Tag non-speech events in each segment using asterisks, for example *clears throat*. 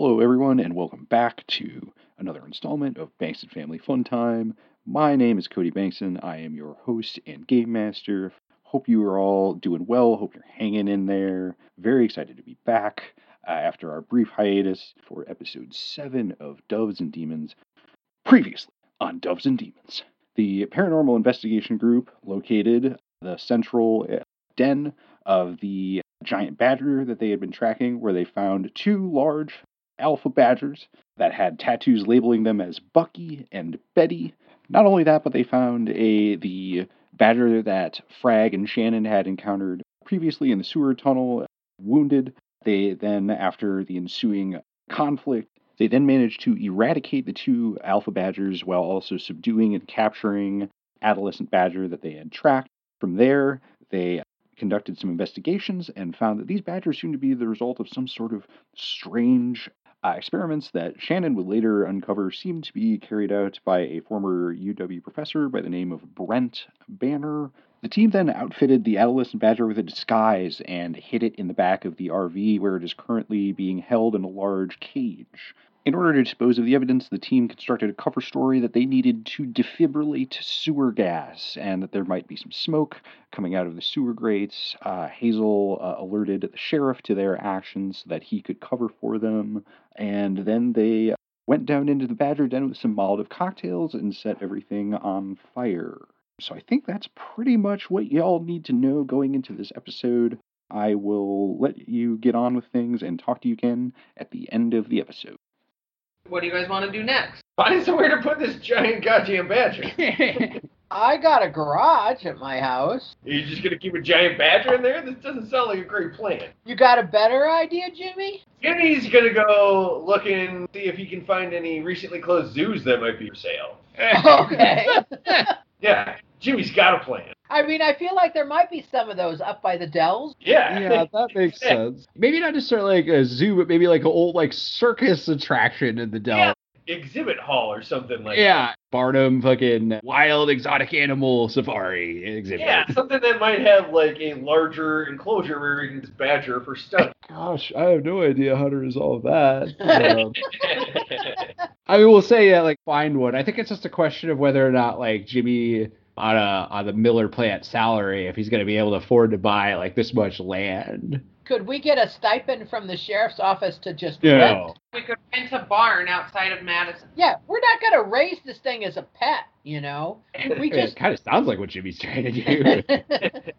Hello, everyone, and welcome back to another installment of Bankson Family Fun Time. My name is Cody Bankson. I am your host and game master. Hope you are all doing well. Hope you're hanging in there. Very excited to be back uh, after our brief hiatus for episode 7 of Doves and Demons. Previously on Doves and Demons, the paranormal investigation group located the central uh, den of the giant badger that they had been tracking, where they found two large alpha badgers that had tattoos labeling them as Bucky and Betty. Not only that, but they found a the badger that Frag and Shannon had encountered previously in the sewer tunnel, wounded. They then, after the ensuing conflict, they then managed to eradicate the two alpha badgers while also subduing and capturing adolescent badger that they had tracked. From there, they conducted some investigations and found that these badgers seemed to be the result of some sort of strange uh, experiments that Shannon would later uncover seemed to be carried out by a former UW professor by the name of Brent Banner. The team then outfitted the adolescent badger with a disguise and hid it in the back of the RV where it is currently being held in a large cage. In order to dispose of the evidence, the team constructed a cover story that they needed to defibrillate sewer gas and that there might be some smoke coming out of the sewer grates. Uh, Hazel uh, alerted the sheriff to their actions so that he could cover for them, and then they went down into the Badger Den with some Molotov cocktails and set everything on fire. So I think that's pretty much what y'all need to know going into this episode. I will let you get on with things and talk to you again at the end of the episode. What do you guys want to do next? *laughs* Find somewhere to put this giant goddamn badger. *laughs* I got a garage at my house. Are you just gonna keep a giant badger in there? This doesn't sound like a great plan. You got a better idea, Jimmy? Jimmy's gonna go look and see if he can find any recently closed zoos that might be for sale. *laughs* Okay. Yeah, Jimmy's got a plan. I mean, I feel like there might be some of those up by the Dells. Yeah. yeah, that makes *laughs* sense. Maybe not necessarily like a zoo, but maybe like an old like circus attraction in the Dell. Yeah. Exhibit hall or something like Yeah, Barnum fucking wild exotic animal safari exhibit. Yeah, something that might have like a larger enclosure where you can use badger for study. Gosh, I have no idea how to resolve that. *laughs* Um, I mean, we'll say yeah, like find one. I think it's just a question of whether or not like Jimmy on a on the Miller plant salary, if he's going to be able to afford to buy like this much land. Could we get a stipend from the sheriff's office to just Yeah. rent? We could rent a barn outside of Madison. Yeah, we're not going to raise this thing as a pet, you know? We *laughs* It just. kind of sounds like what Jimmy's trying to do.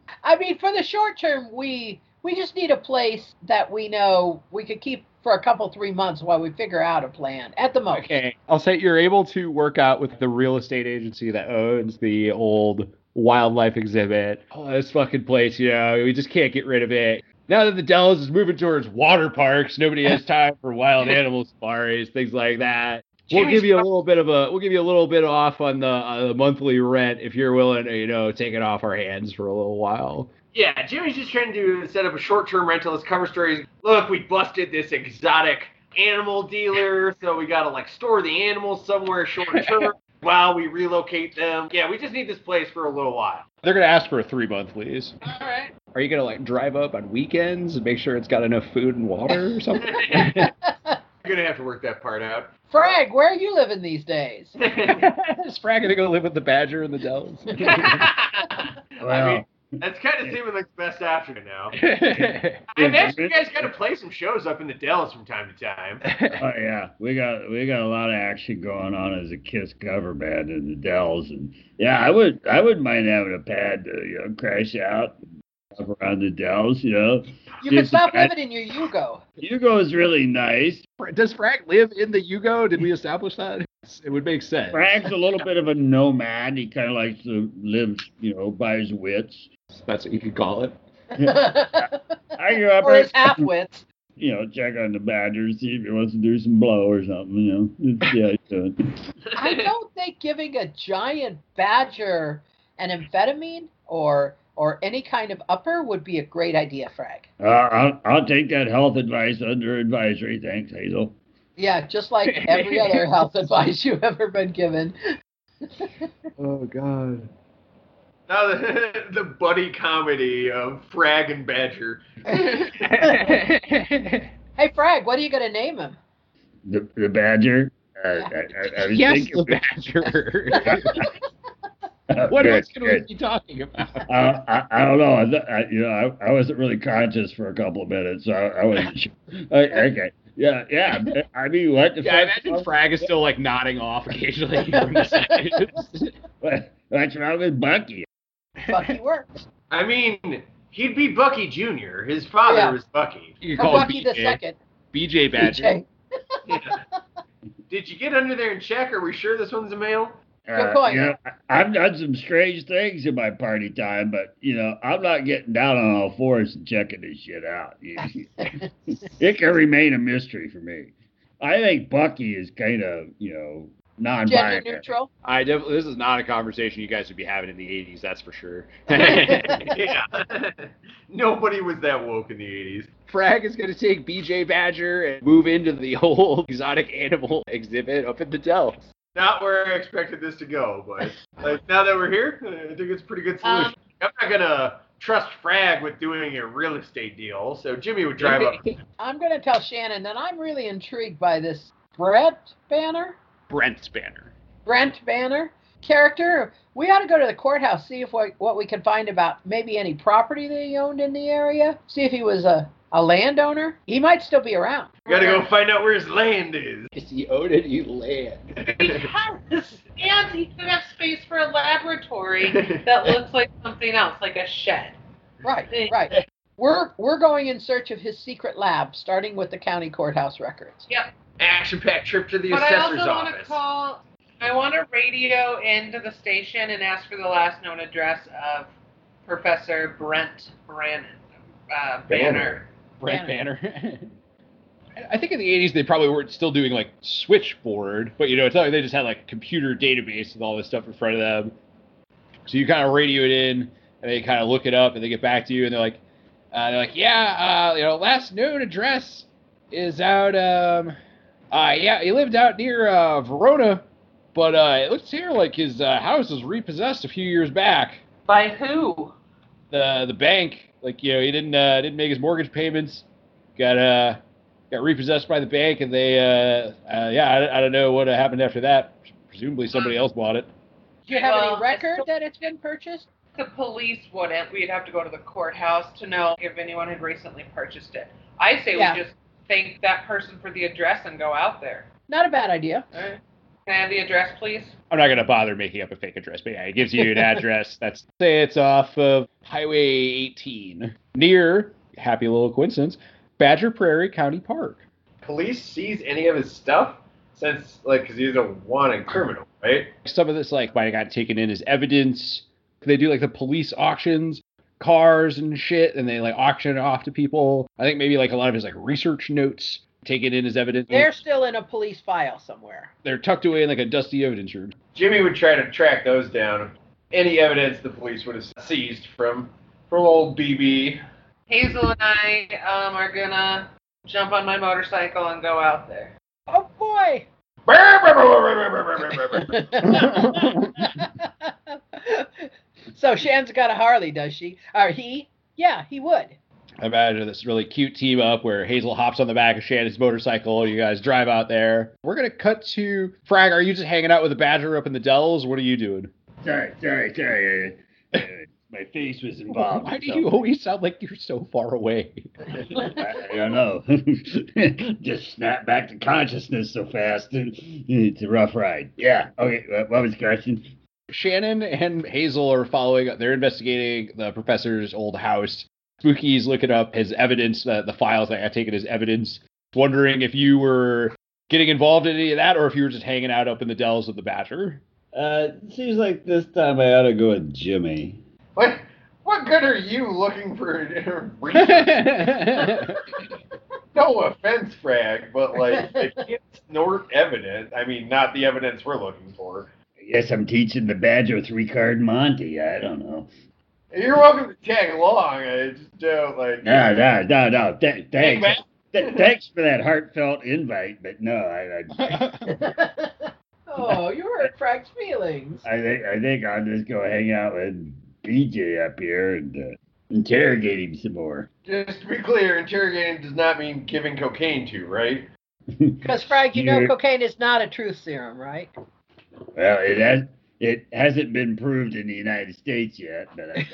*laughs* I mean, for the short term, we we just need a place that we know we could keep for a couple three months while we figure out a plan. At the most. Okay, I'll say you're able to work out with the real estate agency that owns the old wildlife exhibit. Oh, this fucking place, you know, we just can't get rid of it. Now that the Dells is moving towards water parks, nobody has *laughs* time for wild animal safaris, things like that. We'll give you a little bit of a we'll give you a little bit off on the, uh, the monthly rent if you're willing to you know take it off our hands for a little while. Yeah, Jimmy's just trying to set up a short-term rental. His cover story is, look, we busted this exotic animal dealer, so we gotta like store the animals somewhere short-term *laughs* while we relocate them. Yeah, we just need this place for a little while. They're gonna ask for a three month lease. All right. Are you gonna like drive up on weekends and make sure it's got enough food and water or *laughs* something? You're gonna have to work that part out. Frag, where are you living these days? *laughs* Is Frag gonna go live with the badger in the Dells? I mean, that's kind of seeming like the best option now. *laughs* I imagine you guys got to play some shows up in the Dells from time to time. *laughs* Oh yeah, we got we got a lot of action going on as a Kiss cover band in the Dells, and yeah, I would I wouldn't mind having a pad to you know crash out, up around the Dells. You know, You can stop I- living in your Yugo. Hugo is really nice. Does Frank live in the Yugo? Did we establish that? It would make sense. Frank's a little bit of a nomad. He kind of likes to live, you know, by his wits. That's what you could call it. *laughs* I grew up, or his half wits. you know, check on the Badgers, see if he wants to do some blow or something. You know, It's- yeah, he's doing. I don't think giving a giant badger an amphetamine or or any kind of upper would be a great idea, Frag. Uh, I'll I'll take that health advice under advisory. Thanks, Hazel. Yeah, just like every *laughs* other health advice you've ever been given. *laughs* Oh God. Now the, *laughs* the buddy comedy of Frag and Badger. Hey, Frag, what are you going to name him? The the badger. Uh, I, I, I yes, the badger. *laughs* What good, else can we be talking about? Uh, I, I don't know. I, I, you know, I, I wasn't really conscious for a couple of minutes, so I, I wasn't *laughs* sure. Okay. Yeah, yeah. I mean, what the Yeah, I fuck? imagine Frag is still like nodding off occasionally *laughs* from the. What- What's wrong with Bucky? Bucky works. I mean, he'd be Bucky Jr. His father Yeah. was Bucky. You call him Bucky the BJ. second. BJ Badger. BJ. Yeah. Did you get under there and check? Are we sure this one's a male? Good uh, point. You know, I- I've done some strange things in my party time, but you know, I'm not getting down on all fours and checking this shit out. *laughs* it can remain a mystery for me. I think Bucky is kind of, you know, non-binary. Gender neutral. I definitely. This is not a conversation you guys would be having in the '80s. That's for sure. *laughs* *laughs* yeah. Nobody was that woke in the 80s. Frag is going to take BJ Badger and move into the whole exotic animal exhibit up at the Dells. Not where I expected this to go, but like now that we're here, I think it's a pretty good um, solution. I'm not gonna trust Frag with doing a real estate deal, so Jimmy would drive up. *laughs* I'm going to tell Shannon that I'm really intrigued by this Brett Banner, Brent Banner. Brent Banner character. We ought to go to the courthouse, see if what, what we can find about maybe any property that he owned in the area, see if he was a, a landowner. He might still be around. You Gotta go find out where his land is. Is he owned any land? Yes. And he could have space for a laboratory that *laughs* looks like something else, like a shed. Right, right. We're we're going in search of his secret lab, starting with the county courthouse records. Yep. Action-packed trip to the But I assessor's also want to office. call. I want to radio into the station and ask for the last known address of Professor Brent Brannon. Uh, Banner. Brent Banner. *laughs* I think in the 80s they probably weren't still doing like switchboard, but you know, it's not like they just had like computer database with all this stuff in front of them. So you kind of radio it in, and they kind of look it up, and they get back to you, and they're like, uh, they're like, yeah, uh, you know, last known address is out, um, uh, yeah, he lived out near uh, Verona, but uh, it looks here like his uh, house was repossessed a few years back. By who? the the bank, like you know, he didn't uh, didn't make his mortgage payments, got uh got repossessed by the bank, and they uh, uh yeah, I, I don't know what happened after that. Presumably somebody else bought it. Do you have Well, any record that it's been purchased? The police wouldn't. We'd have to go to the courthouse to know if anyone had recently purchased it. I say Yeah. we just thank that person for the address and go out there. Not a bad idea. All right. Can I have the address, please? I'm not gonna bother making up a fake address, but yeah, it gives you an address. *laughs* That's say it's off of Highway 18 near happy little coincidence, Badger Prairie County Park. Police seize any of his stuff since, like, because he's a wanted criminal, right? Some of this like might have got taken in as evidence. They do like the police auctions, cars and shit, and they like auction it off to people. I think maybe like a lot of his like research notes taken in as evidence. They're still in a police file somewhere. They're tucked away in like a dusty evidence room. Jimmy would try to track those down. Any evidence the police would have seized from from old BB. Hazel and I um, are gonna jump on my motorcycle and go out there. Oh boy! *laughs* *laughs* so Shan's got a Harley, does she? Or he? Yeah, he would. I imagine this really cute team up where Hazel hops on the back of Shannon's motorcycle. You guys drive out there. We're gonna cut to Frag. Are you just hanging out with the Badger up in the Dells? What are you doing? Sorry, sorry, sorry. Uh, *laughs* uh, my face was involved. Why do you always sound like you're so far away? *laughs* I, I don't know. *laughs* Just snap back to consciousness so fast. It's a rough ride. Yeah. Okay. What what was the question? Shannon and Hazel are following. Up they're investigating the professor's old house. Spooky's looking up his evidence, uh, the files that got taken as evidence. Wondering if you were getting involved in any of that, or if you were just hanging out up in the dells with the Badger. Uh, seems like this time I ought to go with Jimmy. What what good are you looking for? In a record? *laughs* No offense, Frag, but like they can't snort evidence. I mean, not the evidence we're looking for. I guess I'm teaching the Badger three card Monty. I don't know. You're welcome to tag along. I just don't like. No, no, no, no. Th- thanks. man. Th- thanks for that heartfelt invite, but no, I, I, *laughs* oh, you hurt Frank's feelings. I think I think I'll just go hang out with BJ up here and uh, interrogate him some more. Just to be clear, interrogating does not mean giving cocaine to, right? Because Frank, you know *laughs* cocaine is not a truth serum, right? Well, it has. It hasn't been proved in the United States yet, but I,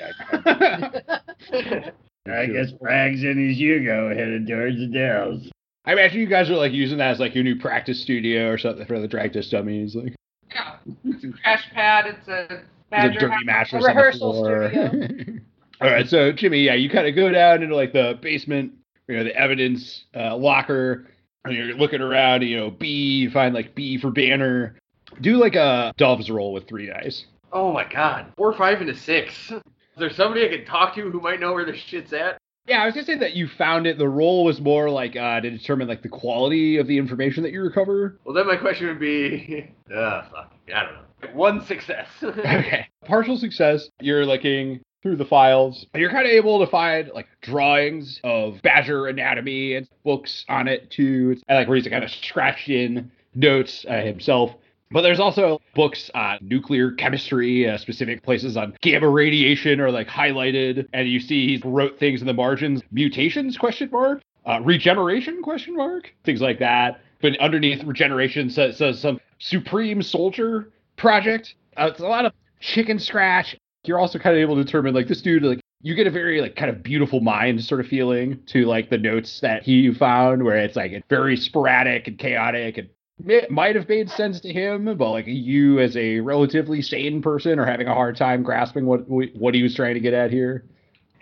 I, *laughs* *laughs* I guess Frags and his Yugo headed towards the Dells. I imagine you guys are like using that as like your new practice studio or something for the drag test dummies. Like Yeah. It's a crash pad. It's a there's a dirty house. mattress A on the rehearsal floor. studio. *laughs* All right, so Jimmy, yeah, you kind of go down into like the basement, you know, the evidence uh, locker, and you're looking around. You know, B, you find like B for banner. Do like a Dove's roll with three dice. Oh my god. Four, five, and a six. Is there somebody I can talk to who might know where this shit's at? Yeah, I was gonna say that you found it. The roll was more like uh, to determine like the quality of the information that you recover. Well, then my question would be, *laughs* uh, fuck, I don't know. One success. *laughs* Okay. Partial success. You're looking through the files. You're kind of able to find like drawings of badger anatomy and books on it too. And like where he's kind of scratched in notes uh, himself. But there's also books on nuclear chemistry, uh, specific places on gamma radiation are like highlighted, and you see he wrote things in the margins: mutations question mark, uh, regeneration question mark, things like that. But underneath regeneration says, says some supreme soldier project. Uh, it's a lot of chicken scratch. You're also kind of able to determine like this dude like you get a very like kind of beautiful mind sort of feeling to like the notes that he found where it's like it's very sporadic and chaotic and it might have made sense to him but like you as a relatively sane person are having a hard time grasping what what he was trying to get at here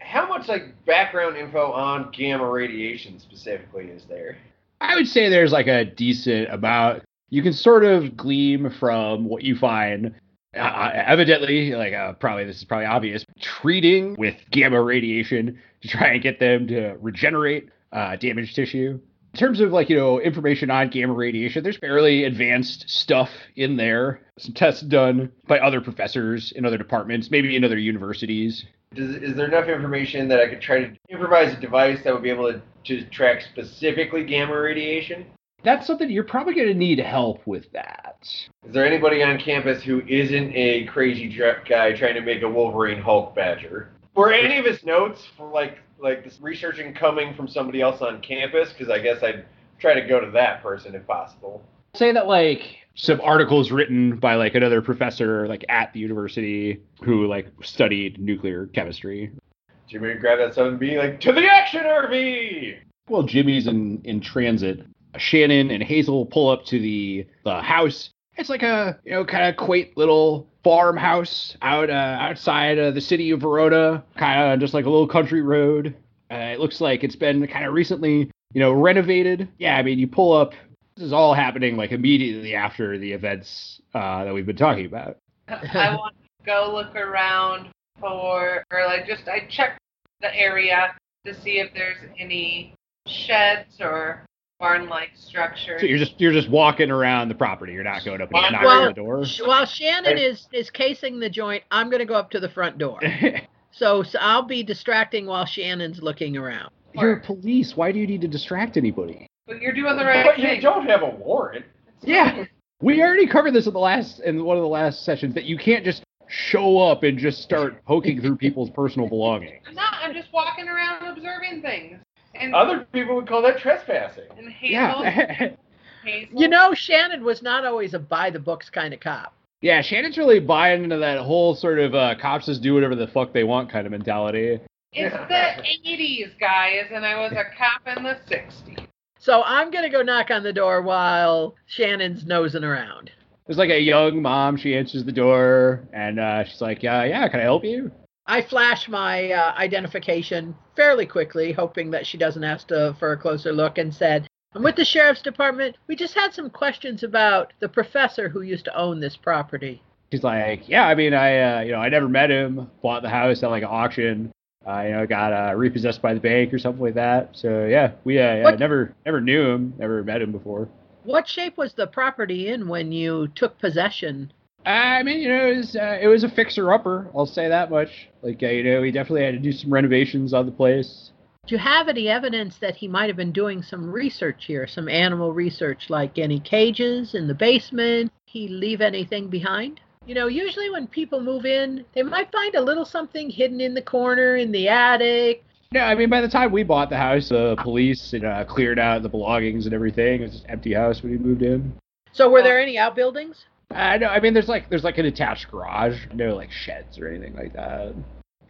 How much like background info on gamma radiation specifically is there? I would say there's like a decent amount. You can sort of glean from what you find. Uh, evidently, like uh, probably this is probably obvious, treating with gamma radiation to try and get them to regenerate uh, damaged tissue. In terms of like you know information on gamma radiation, there's fairly advanced stuff in there. Some tests done by other professors in other departments, maybe in other universities. Does, is there enough information that I could try to improvise a device that would be able to, to track specifically gamma radiation? That's something you're probably going to need help with. That Is there anybody on campus who isn't a crazy guy trying to make a Wolverine Hulk Badger? Were any of his notes for like like this researching coming from somebody else on campus? Because I guess I'd try to go to that person if possible. say that like some articles written by like another professor like at the university who like studied nuclear chemistry. Jimmy would grab that stuff and be like, "To the action, RV!" Well, Jimmy's in in transit. Shannon and Hazel pull up to the the house. It's like a you know kind of quaint little farmhouse out uh, outside of the city of Verona, kind of just like a little country road. Uh, it looks like it's been kind of recently you know renovated. Yeah, I mean you pull up. This is all happening like immediately after the events uh, that we've been talking about. *laughs* I want to go look around for, or like just I check the area to see if there's any sheds or barn-like structure. So you're just you're just walking around the property. You're not going up and knocking Well, on the door. While Shannon is is casing the joint, I'm going to go up to the front door. *laughs* So, so I'll be distracting while Shannon's looking around. You're police. Why do you need to distract anybody? but you're doing the right But you don't have a warrant. Yeah, we already covered this in the last in one of the last sessions that you can't just show up and just start poking through people's personal belongings. I'm not. I'm just walking around observing things. And, Other people would call that trespassing. and Hazel, Yeah, *laughs* Hazel. You know, Shannon was not always a by the books kind of cop. yeah. Shannon's really buying into that whole sort of uh, cops just do whatever the fuck they want kind of mentality. it's the 80s, guys, and I was a cop in the 60s. So I'm going to go knock on the door while Shannon's nosing around. There's like a young mom. She answers the door and uh, she's like, "Yeah, yeah. Can I help you?" I flash my uh, identification fairly quickly, hoping that she doesn't ask to, for a closer look, and said, I'm with the sheriff's department. We just had some questions about the professor who used to own this property. She's like, yeah, I mean, I, uh, you know, I never met him. Bought the house at like an auction. Uh, you know, got uh, repossessed by the bank or something like that. So yeah, we uh, yeah, never, never knew him. Never met him before. What shape was the property in when you took possession? I mean, you know, it was, uh, it was a fixer upper. I'll say that much. Like, uh, you know, he definitely had to do some renovations on the place. Do you have any evidence that he might have been doing some research here, some animal research, like any cages in the basement? He leave anything behind? You know, usually when people move in, they might find a little something hidden in the corner, in the attic, No, I mean by the time we bought the house, the police had, uh, cleared out the belongings and everything. It was just an empty house when we moved in. So were there any outbuildings? Uh, know. I mean there's like there's like an attached garage, no like sheds or anything like that.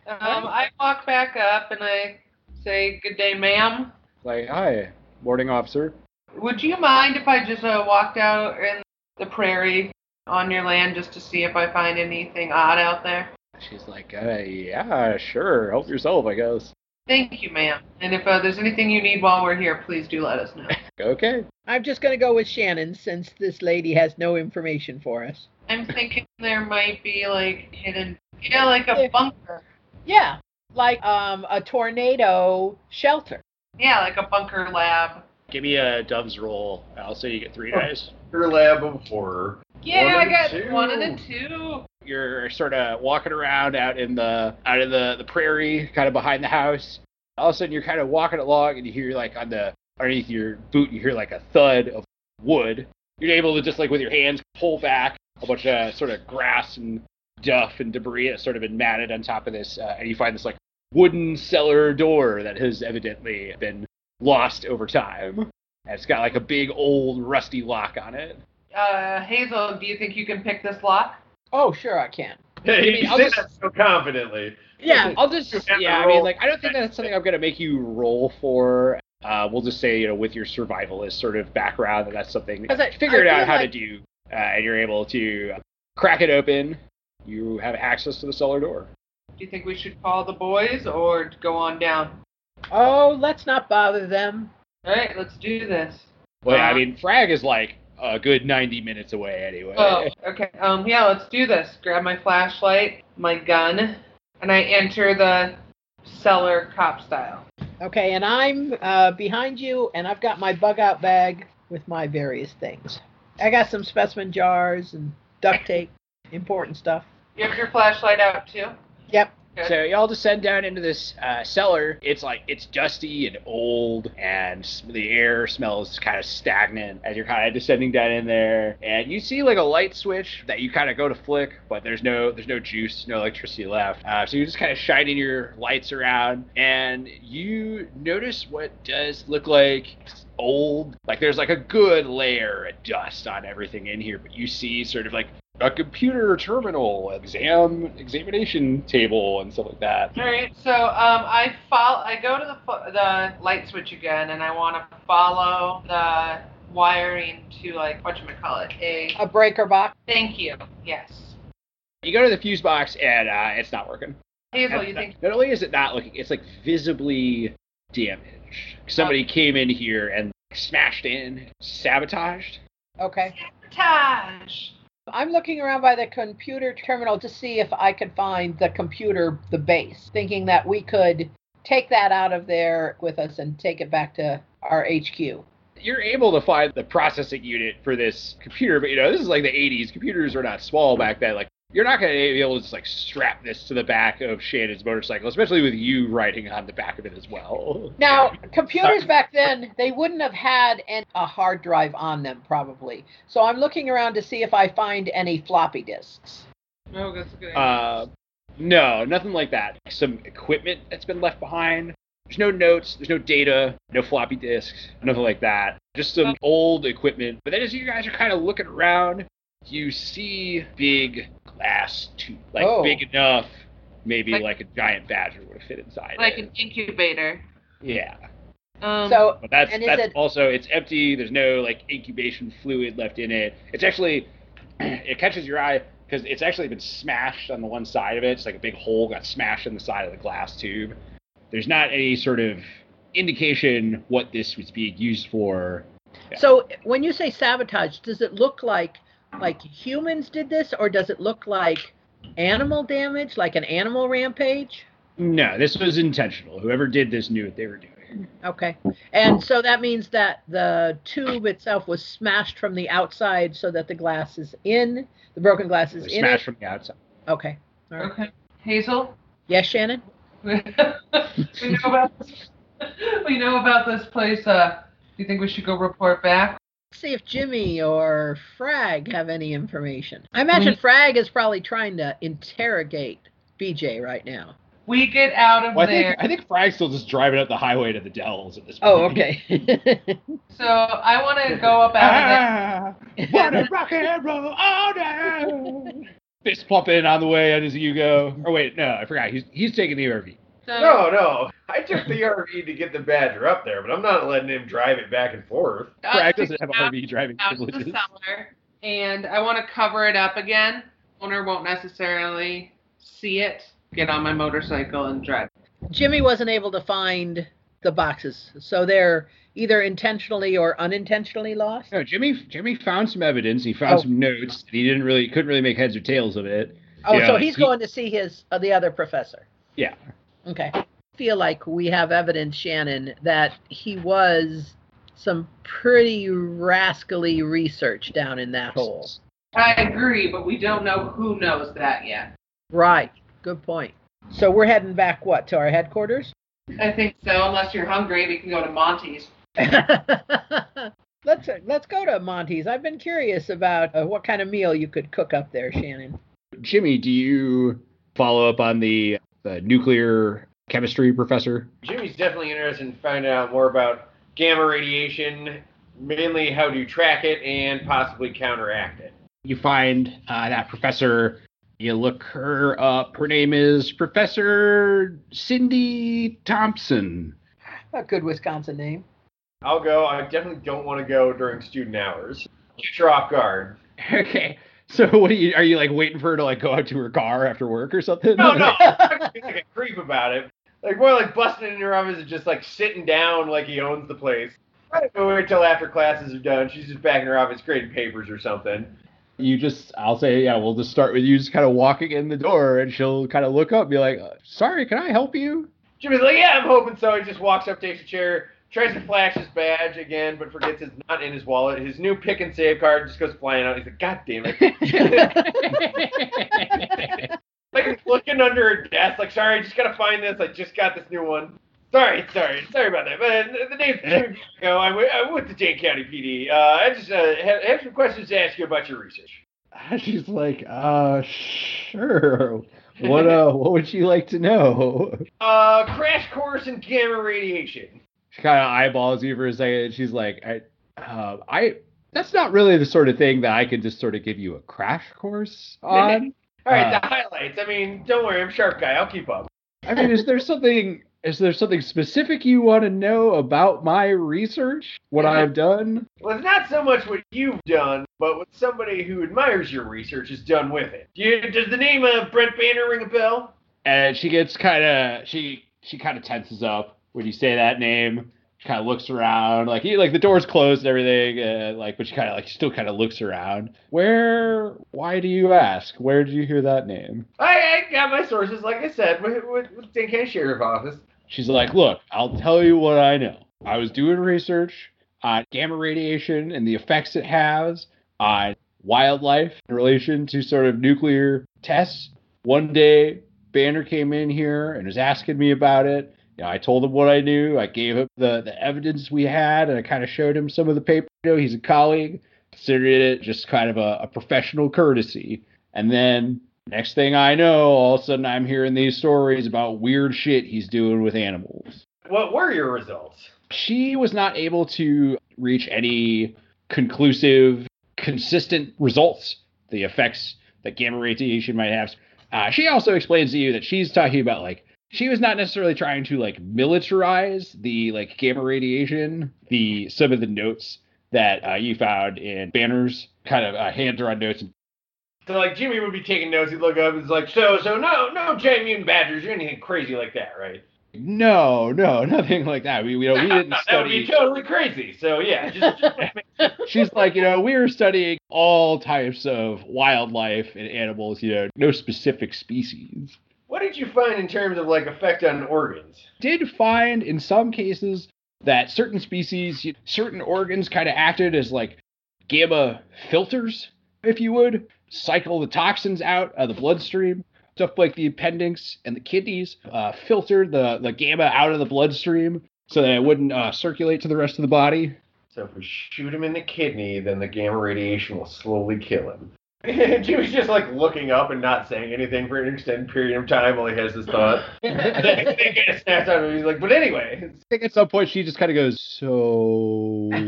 Um, I walk back up and I say, "Good day, ma'am. Like, hi, morning officer. Would you mind if I just uh, walked out in the prairie on your land just to see if I find anything odd out there?" She's like, uh, yeah, sure, help yourself, I guess. Thank you, ma'am. And if uh, there's anything you need while we're here, please do let us know. *laughs* Okay. I'm just going to go with Shannon since this lady has no information for us. I'm thinking there might be like hidden, yeah, like a bunker. Yeah, like um, a tornado shelter. Yeah, like a bunker lab. Give me a Dove's roll. I'll say you get three dice. Your lab of horror. Yeah, I got two. one and a two. You're sort of walking around out in the out in the, the prairie, kind of behind the house. All of a sudden, you're kind of walking along, and you hear like on the underneath your boot, you hear like a thud of wood. You're able to just like with your hands pull back a bunch of sort of grass and duff and debris that's sort of been matted on top of this, uh, and you find this like wooden cellar door that has evidently been lost over time. And it's got like a big old rusty lock on it. Uh, Hazel, do you think you can pick this lock? Oh, sure, I can. Hey, you I'll say just- that so confidently. Yeah, I'll just You have to yeah. I mean, like I don't think that's something I'm gonna make you roll for. Uh, we'll just say you know with your survivalist sort of background that that's something 'Cause I- figured I out how like- to do, uh, and you're able to crack it open. You have access to the cellar door. Do you think we should call the boys or go on down? Oh, let's not bother them. All right, let's do this. Well, I Uh, mean, Frag is like a good 90 minutes away anyway. Oh, okay. Um, yeah, let's do this. Grab my flashlight, my gun, and I enter the cellar cop style. Okay, and I'm uh, behind you, and I've got my bug out bag with my various things. I got some specimen jars and duct tape, important stuff. You have your flashlight out too? Yep. So y'all descend down into this uh, cellar. It's like it's dusty and old, and the air smells kind of stagnant as you're kind of descending down in there. And you see like a light switch that you kind of go to flick, but there's no there's no juice, no electricity left. Uh, so you're just kind of shining your lights around, and you notice what does look like old. Like there's like a good layer of dust on everything in here, but you see sort of like a computer terminal, exam examination table, and stuff like that. All right. So um, I follow. I go to the the light switch again, and I want to follow the wiring to like what you call it? A. A breaker box. Thank you. Yes. You go to the fuse box and uh, it's not working. Hazel, you think? Not only is it not looking, it's like visibly damaged. Somebody came in here and smashed in, sabotaged. Okay. Sabotage. I'm looking around by the computer terminal to see if I could find the computer, the base, thinking that we could take that out of there with us and take it back to our HQ. You're able to find the processing unit for this computer, but you know this is like the 80s. Computers were not small back then. Like you're not going to be able to just like strap this to the back of Shannon's motorcycle, especially with you riding on the back of it as well. Now, computers back then, they wouldn't have had an, a hard drive on them, probably. So I'm looking around to see if I find any floppy disks. Oh, that's a good idea. Uh, no, nothing like that. Some equipment that's been left behind. There's no notes, there's no data, no floppy disks, nothing like that. Just some old equipment. But then as you guys are kind of looking around, you see big glass tube, like Oh. big enough, maybe Like- like, a giant badger would fit inside. like it. an incubator. yeah. Um, So, But that's And that's it- also it's empty. There's no like incubation fluid left in it. It's actually *clears throat* it catches your eye because it's actually been smashed on the one side of it. It's like a big hole got smashed in the side of the glass tube. There's not any sort of indication what this was being used for. Yeah. so when you say sabotage, does it look like like humans did this, or does it look like animal damage, like an animal rampage? No, this was intentional. Whoever did this knew what they were doing. Okay. And so that means that the tube itself was smashed from the outside so that the glass is in, the broken glass is They in smashed it. from the outside. Okay. All right. okay. Hazel, Yes, Shannon? *laughs* we know about this. We know about this place. Uh, do you think we should go report back? See if Jimmy or Frag have any information. I imagine Frag is probably trying to interrogate BJ right now. we get out of Well, I there. think I think Frag's still just driving up the highway to the Dells at this point. Oh, okay. *laughs* So I want to go up out of Ah, *laughs* wanna rock and roll all *laughs* day. Fist pumping on the way as you go. Or wait, no, I forgot. He's he's taking the RV. There. So, No, no. I took the RV to get the Badger up there, but I'm not letting him drive it back and forth. us Frank doesn't have out- RV driving out of the privileges. cellar, and I want to cover it up again. Owner won't necessarily see it. Get on my motorcycle and drive. Jimmy wasn't able to find the boxes, so they're either intentionally or unintentionally lost. No, Jimmy Jimmy found some evidence. He found Oh. some notes. And he didn't really couldn't really make heads or tails of it. Oh, Yeah, so he's he- going to see his uh, the other professor. Yeah. Okay. I feel like we have evidence, Shannon, that he was some pretty rascally research down in that hole. I agree, but we don't know who knows that yet. Right. Good point. So we're heading back what to our headquarters? I think so, unless you're hungry, we can go to Monty's. *laughs* let's let's go to Monty's. I've been curious about uh, what kind of meal you could cook up there, Shannon. Jimmy, do you follow up on the, the nuclear chemistry professor? Jimmy's definitely interested in finding out more about gamma radiation, mainly how to track it and possibly counteract it. You find uh, that professor. You look her up. Her name is Professor Cindy Thompson. A good Wisconsin name. I'll go. I definitely don't want to go during student hours. Get her off guard. *laughs* Okay. So what are you? Are you like waiting for her to like go out to her car after work or something? No, no. *laughs* I'm like a creep about it. Like more like busting in her office and just like sitting down like he owns the place. I don't wait till after classes are done. She's just back in her office grading papers or something. you just I'll say yeah we'll just start with you just kind of walking in the door and she'll kind of look up and be like sorry can I help you Jimmy's like, yeah, I'm hoping so. He just walks up, takes a chair, tries to flash his badge again, but forgets it's not in his wallet. His new pick and save card just goes flying out. He's like, God damn it. *laughs* like he's looking under her desk, like, sorry, I just gotta find this. I just got this new one. Sorry, sorry, sorry about that. But uh, the name's Jimmy Go. I'm, I'm with the Dane County PD. Uh, I just uh, have, have some questions to ask you about your research. she's like uh sure what uh what would you like to know *laughs* Uh, crash course in gamma radiation. She kind of eyeballs you for a second she's like I uh, I that's not really the sort of thing that I could just sort of give you a crash course on *laughs* All right, Uh, the highlights. I mean, don't worry, I'm a sharp guy. I'll keep up. I mean is there something is there something specific you want to know about my research what I've *laughs* done Well, it's not so much what you've done, but what somebody who admires your research has done with it. Do you, does the name of Brent Banner ring a bell? and she gets kind of she she kind of tenses up when you say that name. She kind of looks around, like he, like the door's closed and everything, uh, like but she kind of like still kind of looks around. Where? Why do you ask? Where did you hear that name? I, I got my sources, like I said, with, with, with Sheriff Office. She's like, look, I'll tell you what I know. I was doing research on gamma radiation and the effects it has on wildlife in relation to sort of nuclear tests. One day, Banner came in here and was asking me about it. You know, I told him what I knew. I gave him the, the evidence we had, and I kind of showed him some of the paper. You know, he's a colleague. Considered it just kind of a, a professional courtesy. And then next thing I know, all of a sudden I'm hearing these stories about weird shit he's doing with animals. What were your results? She was not able to reach any conclusive, consistent results, the effects that gamma radiation might have. Uh, she also explains to you that she's talking about like she was not necessarily trying to like militarize the like gamma radiation. The some of the notes that uh, you found in Banner's kind of uh, hand drawn notes So, like, Jimmy would be taking notes. He'd look up and it's like, so, so, no, no giant mutant badgers or anything crazy like that, right? No, no, *laughs* nothing like that. We, we, we *laughs* didn't that would be totally crazy. So, yeah, just, just *laughs* She's like, you know, we were studying all types of wildlife and animals. You know, no specific species. What did you find in terms of, like, effect on organs? Did find in some cases that certain species, certain organs, kind of acted as like gamma filters, if you would, cycle the toxins out of the bloodstream. Stuff like the appendix and the kidneys uh, filtered the, the gamma out of the bloodstream so that it wouldn't uh, circulate to the rest of the body. So, if we shoot him in the kidney, then the gamma radiation will slowly kill him. *laughs* Jimmy's just like looking up and not saying anything for an extended period of time while he has this thought. and then it kind of snaps out of him. He's like, but anyway. I think at some point she just kind of goes, so. *laughs*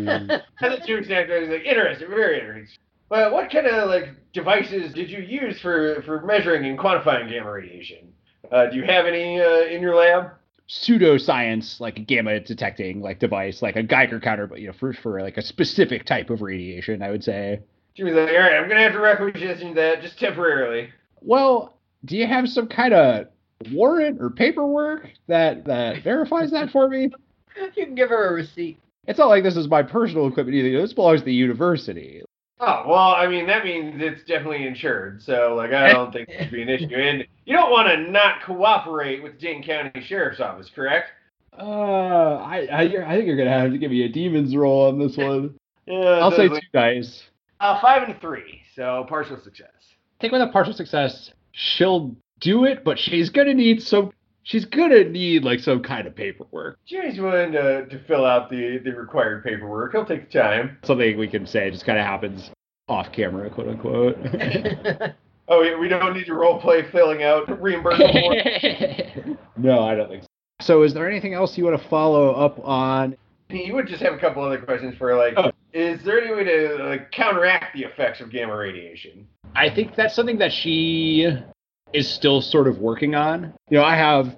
And then Jimmy snaps out. He's like, interesting, very interesting. But what kind of like devices did you use for for measuring and quantifying gamma radiation? Uh, do you have any uh, in your lab? pseudoscience, like a gamma detecting like device, like a Geiger counter, but you know, for for like a specific type of radiation, I would say. Jimmy's like, all right, I'm gonna have to requisition that just temporarily. Well, do you have some kind of warrant or paperwork that that verifies that for me? *laughs* You can give her a receipt. It's not like this is my personal equipment either. This belongs to the university. Oh well, I mean that means it's definitely insured, so like I don't think it should be an issue. *laughs* And you don't want to not cooperate with Dane County Sheriff's Office, correct? Uh, I I, I think you're gonna have to give me a demon's roll on this *laughs* one. Yeah, I'll say those- two dice. Uh, five and three, so partial success. I think with a partial success, she'll do it, but she's gonna need some. She's gonna need like some kind of paperwork. Jimmy's willing to, to fill out the, the required paperwork. He'll take the time. Something we can say just kind of happens off camera, quote unquote. *laughs* Oh, yeah, we don't need to role play filling out reimbursement *laughs* *laughs* no, I don't think so. So, is there anything else you want to follow up on? You would just have a couple other questions for like, Oh. is there any way to like counteract the effects of gamma radiation? I think that's something that she is still sort of working on. You know, I have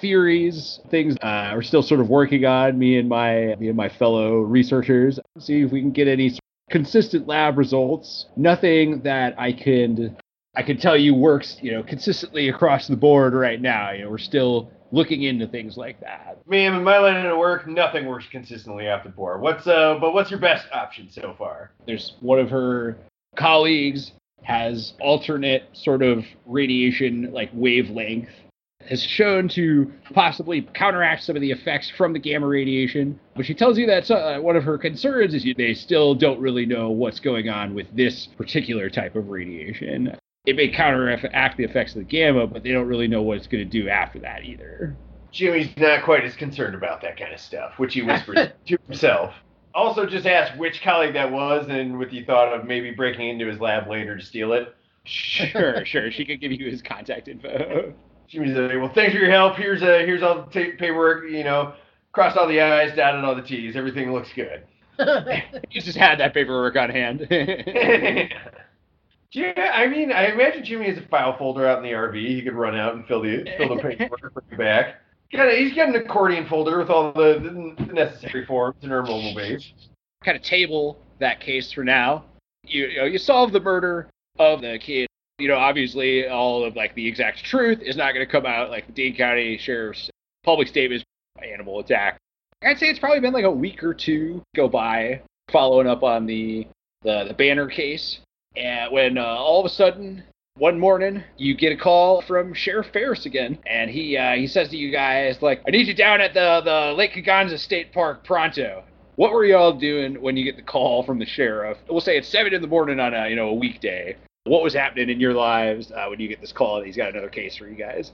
theories, things uh, we're still sort of working on. Me and my me and my fellow researchers see if we can get any consistent lab results. Nothing that I can I can tell you works, you know, consistently across the board right now. You know, we're still looking into things like that. Ma'am, in my line of work, nothing works consistently after the. What's uh, but what's your best option so far? there's one of her colleagues has alternate sort of radiation like wavelength has shown to possibly counteract some of the effects from the gamma radiation but she tells you that uh, one of her concerns is they still don't really know what's going on with this particular type of radiation it may counteract the effects of the gamma but they don't really know what it's going to do after that either Jimmy's not quite as concerned about that kind of stuff, which he whispers *laughs* to himself. Also, just asked which colleague that was, and with the thought of maybe breaking into his lab later to steal it. sure *laughs* sure she could give you his contact info Jimmy's like, well, thanks for your help. Here's uh, here's all the ta- paperwork. You know, crossed all the I's, dotted all the T's. Everything looks good. *laughs* you just had that paperwork on hand yeah, I mean, I imagine Jimmy has a file folder out in the RV. He could run out and fill the fill the *laughs* paperwork, bring it back. Got he's got an accordion folder with all the, the necessary forms in our mobile base. kind of table that case for now. You, you know, you solve the murder of the kid. You know, obviously, all of like the exact truth is not going to come out. Like the Dane County Sheriff's public statements. animal attack. I'd say it's probably been like a week or two go by following up on the the, the banner case, and when uh, all of a sudden one morning you get a call from Sheriff Ferris again, and he uh, he says to you guys like, "I need you down at the the Lake Kegonsa State Park pronto." What were y'all doing when you get the call from the sheriff? We'll say it's seven in the morning on a you know a weekday. What was happening in your lives uh, when you get this call that he's got another case for you guys?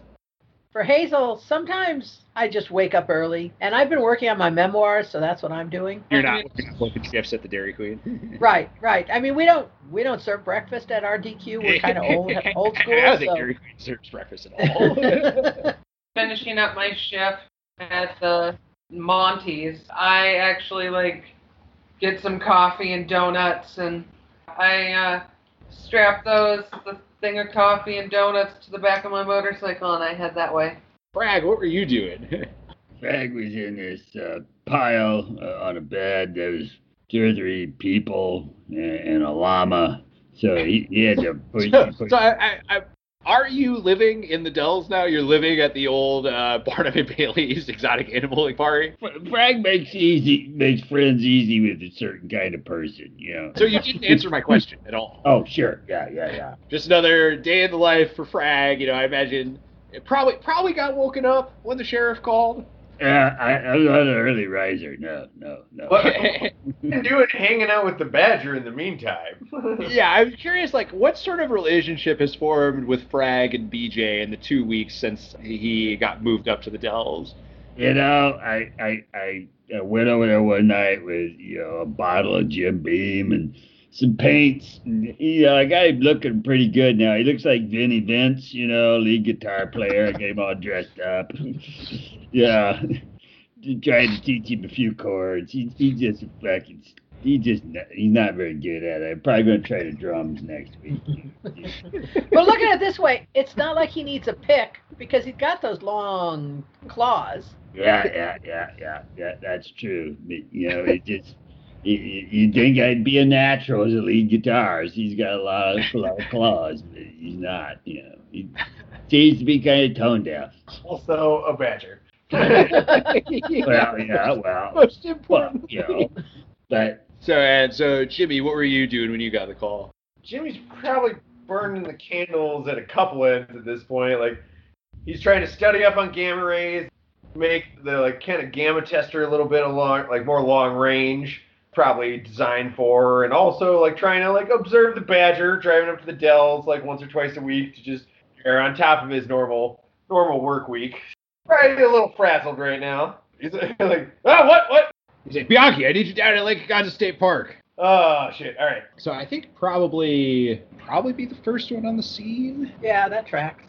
For Hazel, sometimes I just wake up early, and I've been working on my memoirs, so that's what I'm doing. You're not looking at working shifts at the Dairy Queen. *laughs* *laughs* Right, right. I mean, we don't we don't serve breakfast at our DQ. We're kind of old *laughs* old school. I don't think so- Dairy Queen serves breakfast at all. finishing up my shift at the Monty's, I actually like get some coffee and donuts, and I uh, strap those the thing of coffee and donuts to the back of my motorcycle, and I head that way. Bragg, what were you doing? *laughs* Frank was in this uh, pile uh, on a bed. There was two or three people and, and a llama. So he, he had to *laughs* put. so, put- so I, I, I, are you living in the Dells now? You're living at the old uh, Barnum and Bailey's *laughs* exotic animal party. Frank makes easy makes friends easy with a certain kind of person, you know. So you didn't answer my question at all. Oh sure, yeah, yeah, yeah. Just another day in the life for Frag. You know, I imagine it probably probably got woken up when the sheriff called. Yeah, I, I'm not an early riser. No, no, no. What *laughs* been doing hanging out with the badger in the meantime? *laughs* yeah, I'm curious, like, what sort of relationship has formed with Frag and BJ in the two weeks since he got moved up to the Dells? You know, I, I I I went over there one night with you know a bottle of Jim Beam and some paints. And, You uh, know, I got him looking pretty good now. He looks like Vinny Vince, you know, lead guitar player. I got him all dressed up. *laughs* yeah. Trying to teach him a few chords. He, he just fucking, he just, he's not very good at it. I'm probably going to try the drums next week. *laughs* But look at it this way: it's not like he needs a pick because he's got those long claws. Yeah, yeah, yeah, yeah, yeah. That's true. But, you know, it just you, you you think I'd be a natural as a lead guitarist. He's got a lot of, a lot of claws, but he's not. You know, he seems to be kind of tone deaf. Also a badger. *laughs* Well, yeah, well, Most well, important. you know, but So and so, Jimmy, what were you doing when you got the call? Jimmy's probably burning the candles at a couple ends at this point. Like he's trying to study up on gamma rays, make the like kind of gamma tester a little bit along, like more long range, probably designed for, and also like trying to like observe the badger driving up to the Dells like once or twice a week to just are on top of his normal normal work week. Probably a little frazzled right now. He's *laughs* like, oh what what? He's like, Bianchi, I need you down at Lake Kegonsa State Park. Oh shit! All right. So I think probably probably be the first one on the scene. Yeah, that tracks.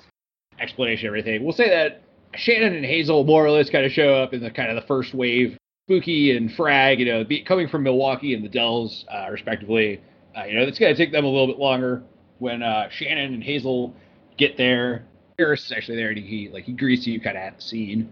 Explanation, everything. We'll say that Shannon and Hazel more or less kind of show up in the kind of the first wave. Spooky and Frag, you know, be, coming from Milwaukee and the Dells, uh, respectively. Uh, you know, it's going to take them a little bit longer. When uh, Shannon and Hazel get there, Harris is actually there, and he like he greets you kind of at the scene.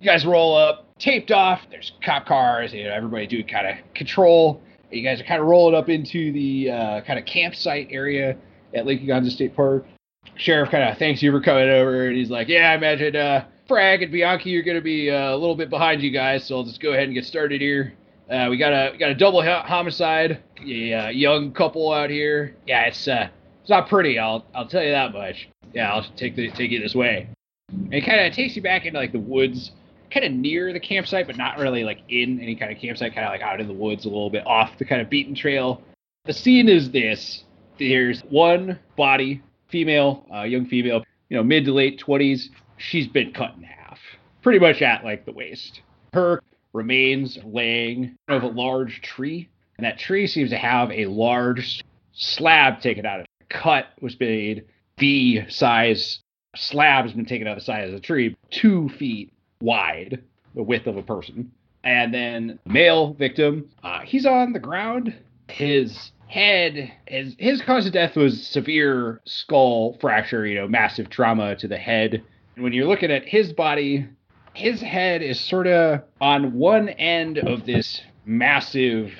You guys roll up, taped off. There's cop cars, you know, everybody doing kind of control. You guys are kind of rolling up into the uh, kind of campsite area at Lake Kegonsa State Park. Sheriff kind of thanks you for coming over, and he's like, "Yeah, I imagine uh, Frag and Bianchi are going to be uh, a little bit behind you guys, so I'll just go ahead and get started here. Uh, we got a we got a double ho- homicide, a uh, young couple out here. Yeah, it's uh, it's not pretty. I'll I'll tell you that much. Yeah, I'll take the take you this way. And it kind of takes you back into like the woods, kind of near the campsite, but not really like in any kind of campsite. Kind of like out in the woods, a little bit off the kind of beaten trail. The scene is this: there's one body, female, uh, young female, you know, mid to late twenties. She's been cut in half, pretty much at like the waist. Her remains laying of a large tree, and that tree seems to have a large slab taken out of it. Cut was made V size slab has been taken out of the side of the tree, two feet wide, the width of a person. And then male victim, uh, he's on the ground. His head, his his cause of death was severe skull fracture, you know, massive trauma to the head. And when you're looking at his body, his head is sort of on one end of this massive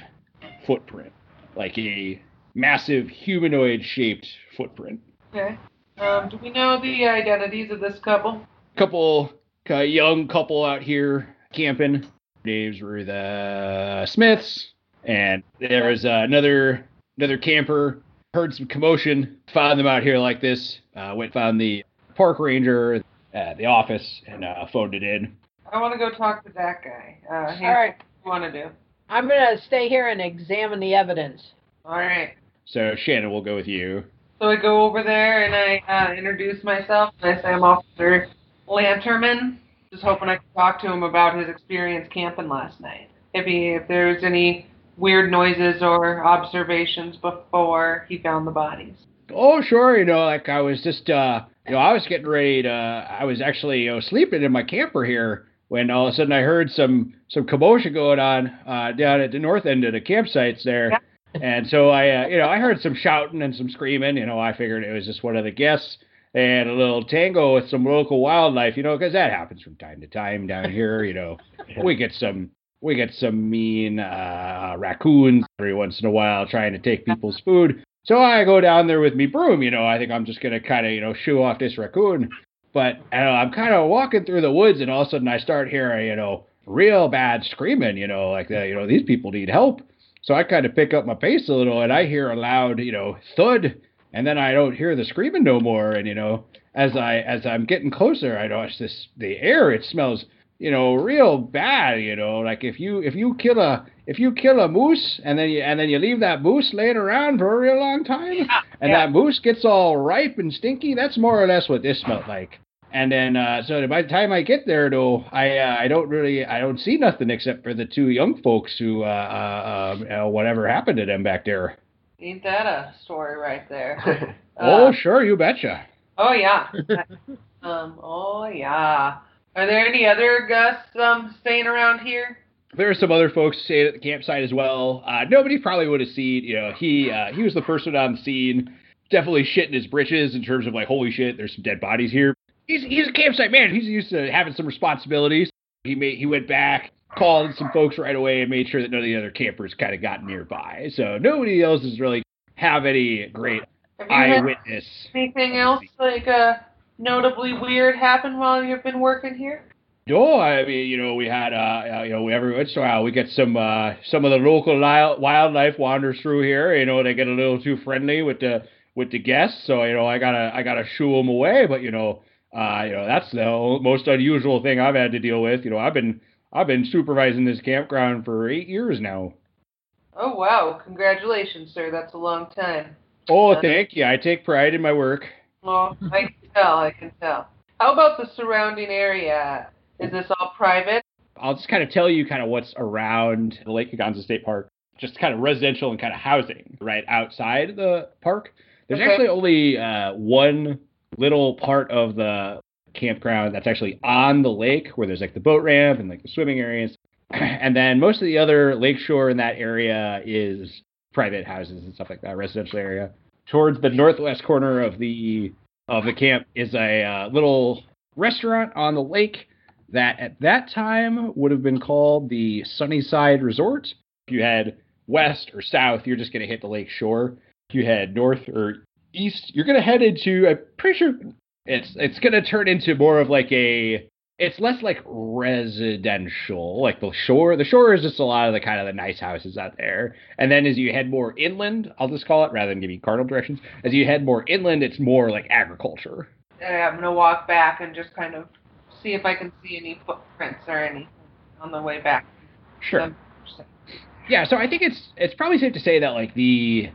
footprint, like a massive humanoid shaped footprint. Okay. Um, do we know the identities of this couple? couple uh, young couple out here camping. Names were the Smiths, and there was uh, another another camper. Heard some commotion, found them out here like this. Uh, went found the park ranger at the office and uh, phoned it in. I want to go talk to that guy. Uh, Hank, All right, what do you want to do? I'm gonna stay here and examine the evidence. All right. So Shannon will go with you. So I go over there and I uh, introduce myself and I say I'm Officer Lanterman. Just hoping I can talk to him about his experience camping last night. If he, if there's any weird noises or observations before he found the bodies. Oh, sure. You know, like I was just, uh, you know, I was getting ready to, uh, I was actually, you know, sleeping in my camper here when all of a sudden I heard some, some commotion going on, uh, down at the north end of the campsites there. Yeah. And so I, uh, you know, I heard some shouting and some screaming, you know, I figured it was just one of the guests and a little tango with some local wildlife, you know, because that happens from time to time down here, you know, *laughs* we get some, we get some mean, uh, raccoons every once in a while trying to take people's food. So I go down there with me broom, you know. I think I'm just gonna kind of, you know, shoo off this raccoon. But uh, I'm kind of walking through the woods, and all of a sudden I start hearing, you know, real bad screaming, you know, like that, you know, these people need help. So I kind of pick up my pace a little, and I hear a loud, you know, thud, and then I don't hear the screaming no more. And you know, as I as I'm getting closer, I notice this the air. It smells, you know, real bad. You know, like if you if you kill a if you kill a moose and then you and then you leave that moose laying around for a real long time, and yeah. that moose gets all ripe and stinky, that's more or less what this smelled like. And then, uh, so by the time I get there, though, I uh, I don't really I don't see nothing except for the two young folks who uh, uh, uh, uh whatever happened to them back there. Ain't that a story right there? *laughs* oh, Uh, sure, you betcha. oh yeah. *laughs* um. Oh yeah. Are there any other Gus um staying around here? There are some other folks staying at the campsite as well. Uh, nobody probably would have seen. You know, he uh, he was the first one on the scene. Definitely shitting his britches in terms of like, holy shit, there's some dead bodies here. He's he's a campsite man. He's used to having some responsibilities. He made he went back, called some folks right away, and made sure that none of the other campers kind of got nearby. So nobody else has really have any great eyewitness. anything else like uh notably weird happen while you've been working here? No, I mean, you know, we had, uh, uh, you know, every once in a while we get some, uh, some of the local li- wildlife wanders through here. You know, they get a little too friendly with the, with the guests. So, you know, I gotta, I gotta shoo them away. But, you know, uh, you know, that's the most unusual thing I've had to deal with. You know, I've been, I've been supervising this campground for eight years now. Oh wow! Congratulations, sir. That's a long time. Oh, thank you. I take pride in my work. Oh, I can tell. I can tell. How about the surrounding area? Is this all private? I'll just kind of tell you kind of what's around the Lake Kegonsa State Park, just kind of residential and kind of housing right outside the park. There's Okay. actually only uh, one little part of the campground that's actually on the lake where there's like the boat ramp and like the swimming areas. *clears throat* And then most of the other lakeshore in that area is private houses and stuff like that, residential area. Towards the northwest corner of the of the camp is a uh, little restaurant on the lake that at that time would have been called the Sunnyside Resort. If you head west or south, you're just going to hit the lake shore. If you head north or east, you're going to head into. I'm pretty sure it's it's going to turn into more of like a. It's less like residential, like the shore. The shore is just a lot of the kind of the nice houses out there. And then as you head more inland, I'll just call it rather than give you cardinal directions. As you head more inland, it's more like agriculture. I'm gonna walk back and just kind of see if I can see any footprints or anything on the way back. Sure. Yeah, so I think it's it's probably safe to say that like the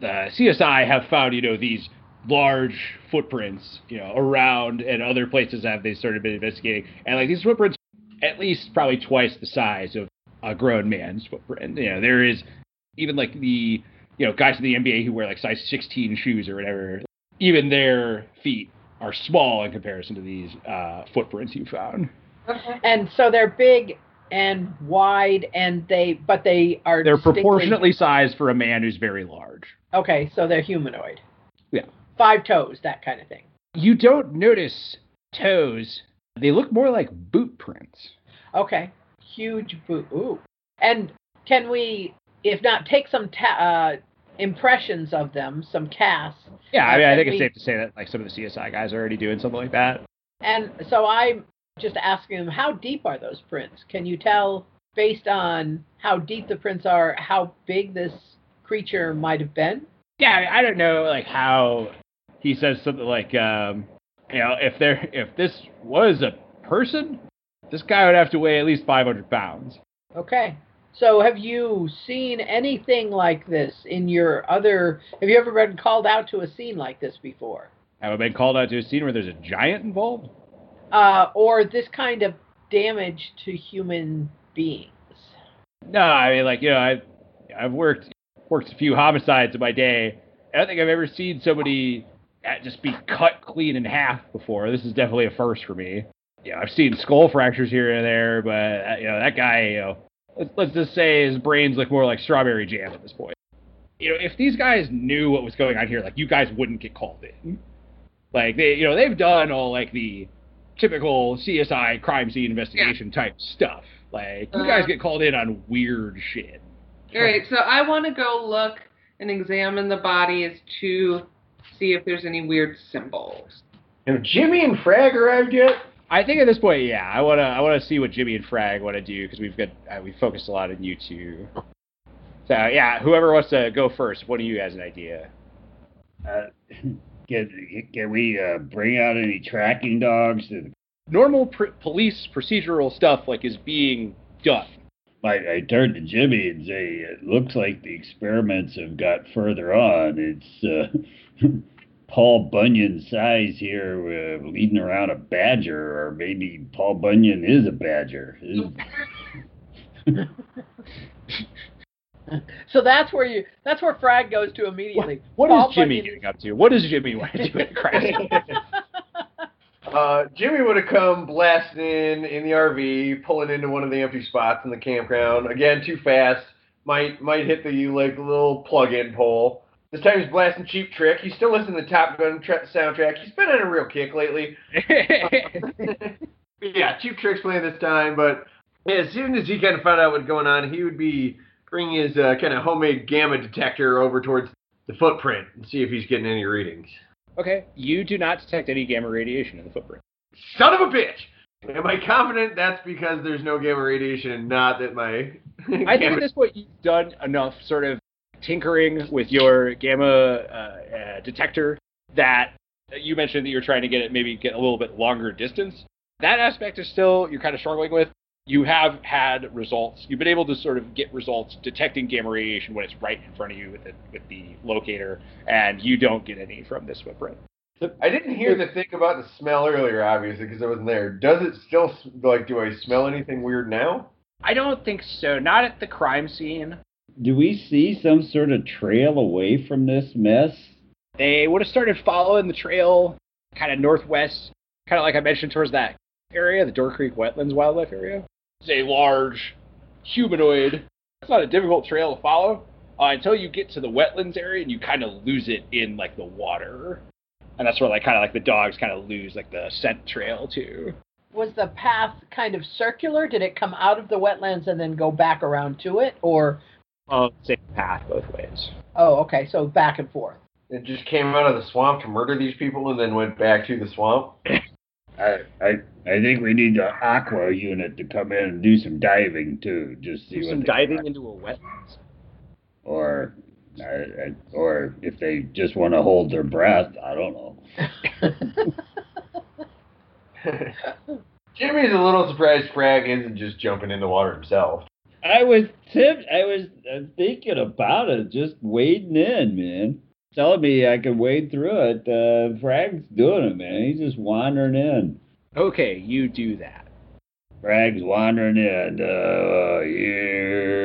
the CSI have found you know these large footprints you know around and other places have they started been investigating and like these footprints at least probably twice the size of a grown man's footprint. You know there is even like the you know guys in the NBA who wear like size 16 shoes or whatever even their feet are small in comparison to these uh, footprints you found. And so they're big and wide, and they but they are They're distinctly- proportionately sized for a man who's very large. Okay, so they're humanoid. Yeah. Five toes, that kind of thing. You don't notice toes. They look more like boot prints. Okay, huge boot. Ooh. And can we, if not, take some ta- uh, impressions of them, some casts? Yeah, I mean, I think it's safe to say that like some of the CSI guys are already doing something like that. And so I'm just asking them, how deep are those prints? Can you tell, based on how deep the prints are, how big this creature might have been? Yeah, I, don't know like how he says something like, um, you know, if there if this was a person, this guy would have to weigh at least 500 pounds. Okay. So have you seen anything like this in your other? Have you ever been called out to a scene like this before? Have I been called out to a scene where there's a giant involved? Uh, or this kind of damage to human beings? No, I mean, like you know, I've I've worked worked a few homicides in my day. I don't think I've ever seen somebody just be cut clean in half before. This is definitely a first for me. Yeah, I've seen skull fractures here and there, but uh, you know that guy, you know, let's, let's just say his brains look more like strawberry jam at this point. You know, if these guys knew what was going on here, like you guys wouldn't get called in. Like they, you know, they've done all like the typical CSI crime scene investigation type stuff. Like you guys Uh. get called in on weird shit. All right. So I want to go look and examine the bodies to see if there's any weird symbols. Have Jimmy and Frag arrived yet? I think at this point, yeah, I wanna I wanna see what Jimmy and Frag want to do because we've got uh, we focused a lot on you two. So yeah, whoever wants to go first, what do you guys an idea? Uh, can, can we uh, bring out any tracking dogs? To, Normal pr- police procedural stuff like is being done. I, I turned to Jimmy and say, it looks like the experiments have got further on. It's uh, *laughs* Paul Bunyan size here uh, leading around a badger, or maybe Paul Bunyan is a badger. *laughs* *laughs* So that's where you that's where Frag goes to immediately. What Paul is Jimmy Bunyan- getting up to? What does Jimmy want to do at *laughs* Christ? *laughs* Uh, Jimmy would have come blasting in in the RV, pulling into one of the empty spots in the campground. Again, too fast. Might might hit the like little plug-in pole. This time he's blasting Cheap Trick. He's still listening to the Top Gun tra- soundtrack. He's been on a real kick lately. *laughs* yeah, Cheap Trick's playing this time, but as soon as he kind of found out what's going on, he would be bringing his uh, kind of homemade gamma detector over towards the footprint and see if he's getting any readings. okay, you do not detect any gamma radiation in the footprint. Son of a bitch! Am I confident that's because there's no gamma radiation and not that my *laughs* I think at this point you've done enough sort of tinkering with your gamma uh, uh, detector that you mentioned that you're trying to get it maybe get a little bit longer distance. That aspect is still you're kind of struggling with. You have had results. You've been able to sort of get results detecting gamma radiation when it's right in front of you with the, with the locator, and you don't get any from this footprint. I didn't hear the thing about the smell earlier, obviously, because I wasn't there. Does it still like? Do I smell anything weird now? I don't think so. Not at the crime scene. Do we see some sort of trail away from this mess? They would have started following the trail kind of northwest, kind of like I mentioned towards that area, the Door Creek Wetlands Wildlife Area. It's a large humanoid. It's not a difficult trail to follow uh, until you get to the wetlands area and you kind of lose it in like the water. And that's where like kind of like the dogs kind of lose like the scent trail too. Was the path kind of circular? Did it come out of the wetlands and then go back around to it, or Uh, same path both ways. oh, okay, so back and forth. It just came out of the swamp to murder these people and then went back to the swamp. *laughs* I, I I think we need the aqua unit to come in and do some diving too, just see Do what some diving got. into a wetlands. or I, I, or if they just want to hold their breath, I don't know. *laughs* Jimmy's a little surprised Frag isn't just jumping in the water himself. I was tipped. I was uh, thinking about it, just wading in, man. Telling me I could wade through it. Uh, Frag's doing it, man. He's just wandering in. Okay, you do that. Frag's wandering in. Uh, here,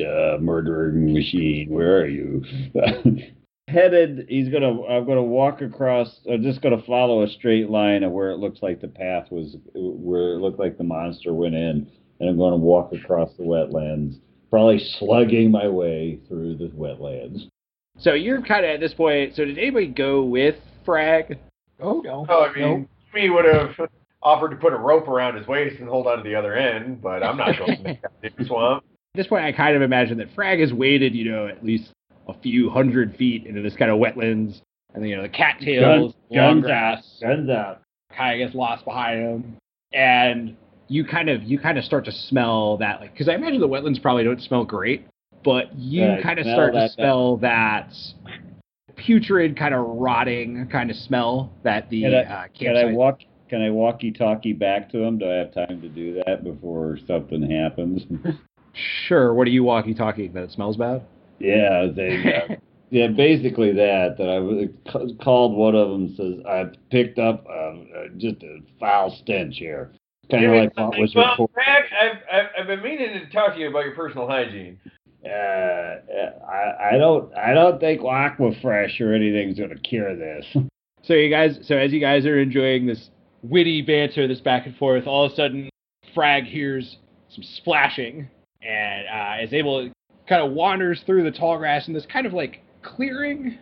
uh, murdering machine. Where are you? *laughs* Headed. He's gonna. I'm gonna walk across. I'm just gonna follow a straight line of where it looks like the path was, where it looked like the monster went in, and I'm gonna walk across the wetlands. Probably slugging my way through the wetlands. So you're kind of at this point. So did anybody go with Frag? Oh no. Oh, I mean, Nope. Jimmy would have offered to put a rope around his waist and hold on to the other end, but I'm not going to the swamp. At this point, I kind of imagine that Frag has waded, you know, at least a few hundred feet into this kind of wetlands, and then, you know the cattails, Guns, guns grass, out. Guns out. kind of gets lost behind him, and you kind of you kind of start to smell that, like, because I imagine the wetlands probably don't smell great, but you Yeah, kind of smell start to smell that putrid, kind of rotting kind of smell that the Can I- uh, Can I walk? Can I walkie-talkie back to him? Do I have time to do that before something happens? *laughs* *laughs* Sure. What are you walkie-talkie That it smells bad? yeah, they. Uh, *laughs* yeah, basically that. That I was- ca- called one of them. Says I picked up uh, uh, just a foul stench here. Kind of like what was well, reported. I've, I've, I've been meaning to talk to you about your personal hygiene. Uh, I, I don't. I don't think Aquafresh or anything's gonna cure this. *laughs* So you guys, so as you guys are enjoying this witty banter, this back and forth, all of a sudden, Frag hears some splashing and uh, is able to kind of wanders through the tall grass in this kind of like clearing,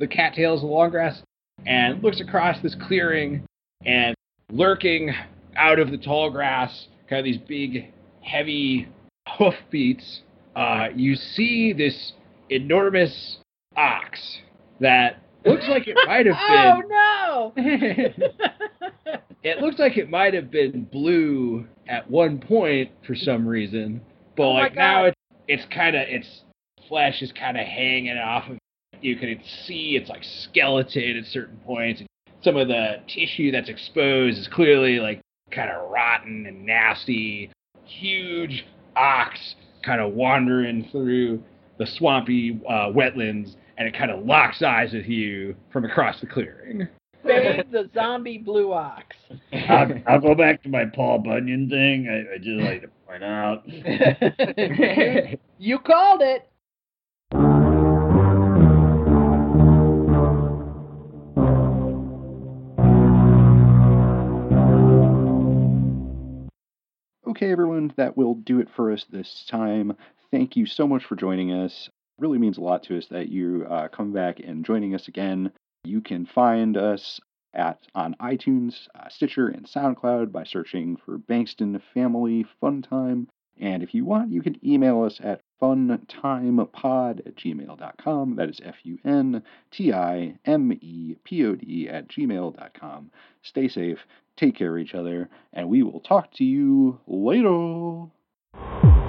the cattails, the long grass, and looks across this clearing and lurking out of the tall grass, kind of these big, heavy hoof beats. Uh, you see this enormous ox that looks like it might have *laughs* been Oh no. *laughs* it looks like it might have been blue at one point for some reason, but Oh like now it's it's kind of its flesh is kind of hanging off of. You can see it's like skeleton at certain points. Some of the tissue that's exposed is clearly like kind of rotten and nasty. Huge ox kind of wandering through the swampy uh, wetlands, and it kind of locks eyes with you from across the clearing. Babe the zombie blue ox. I'll, I'll go back to my Paul Bunyan thing. I, I just like to point out. *laughs* you called it. Okay, everyone, that will do it for us this time. Thank you so much for joining us. Really means a lot to us that you uh, come back and joining us again. You can find us at on iTunes, uh, Stitcher, and SoundCloud by searching for Bankson Family Fun Time. And if you want, you can email us at funtimepod at gmail.com. That is F U N T I M E P O D at gmail.com. Stay safe, take care of each other, and we will talk to you later.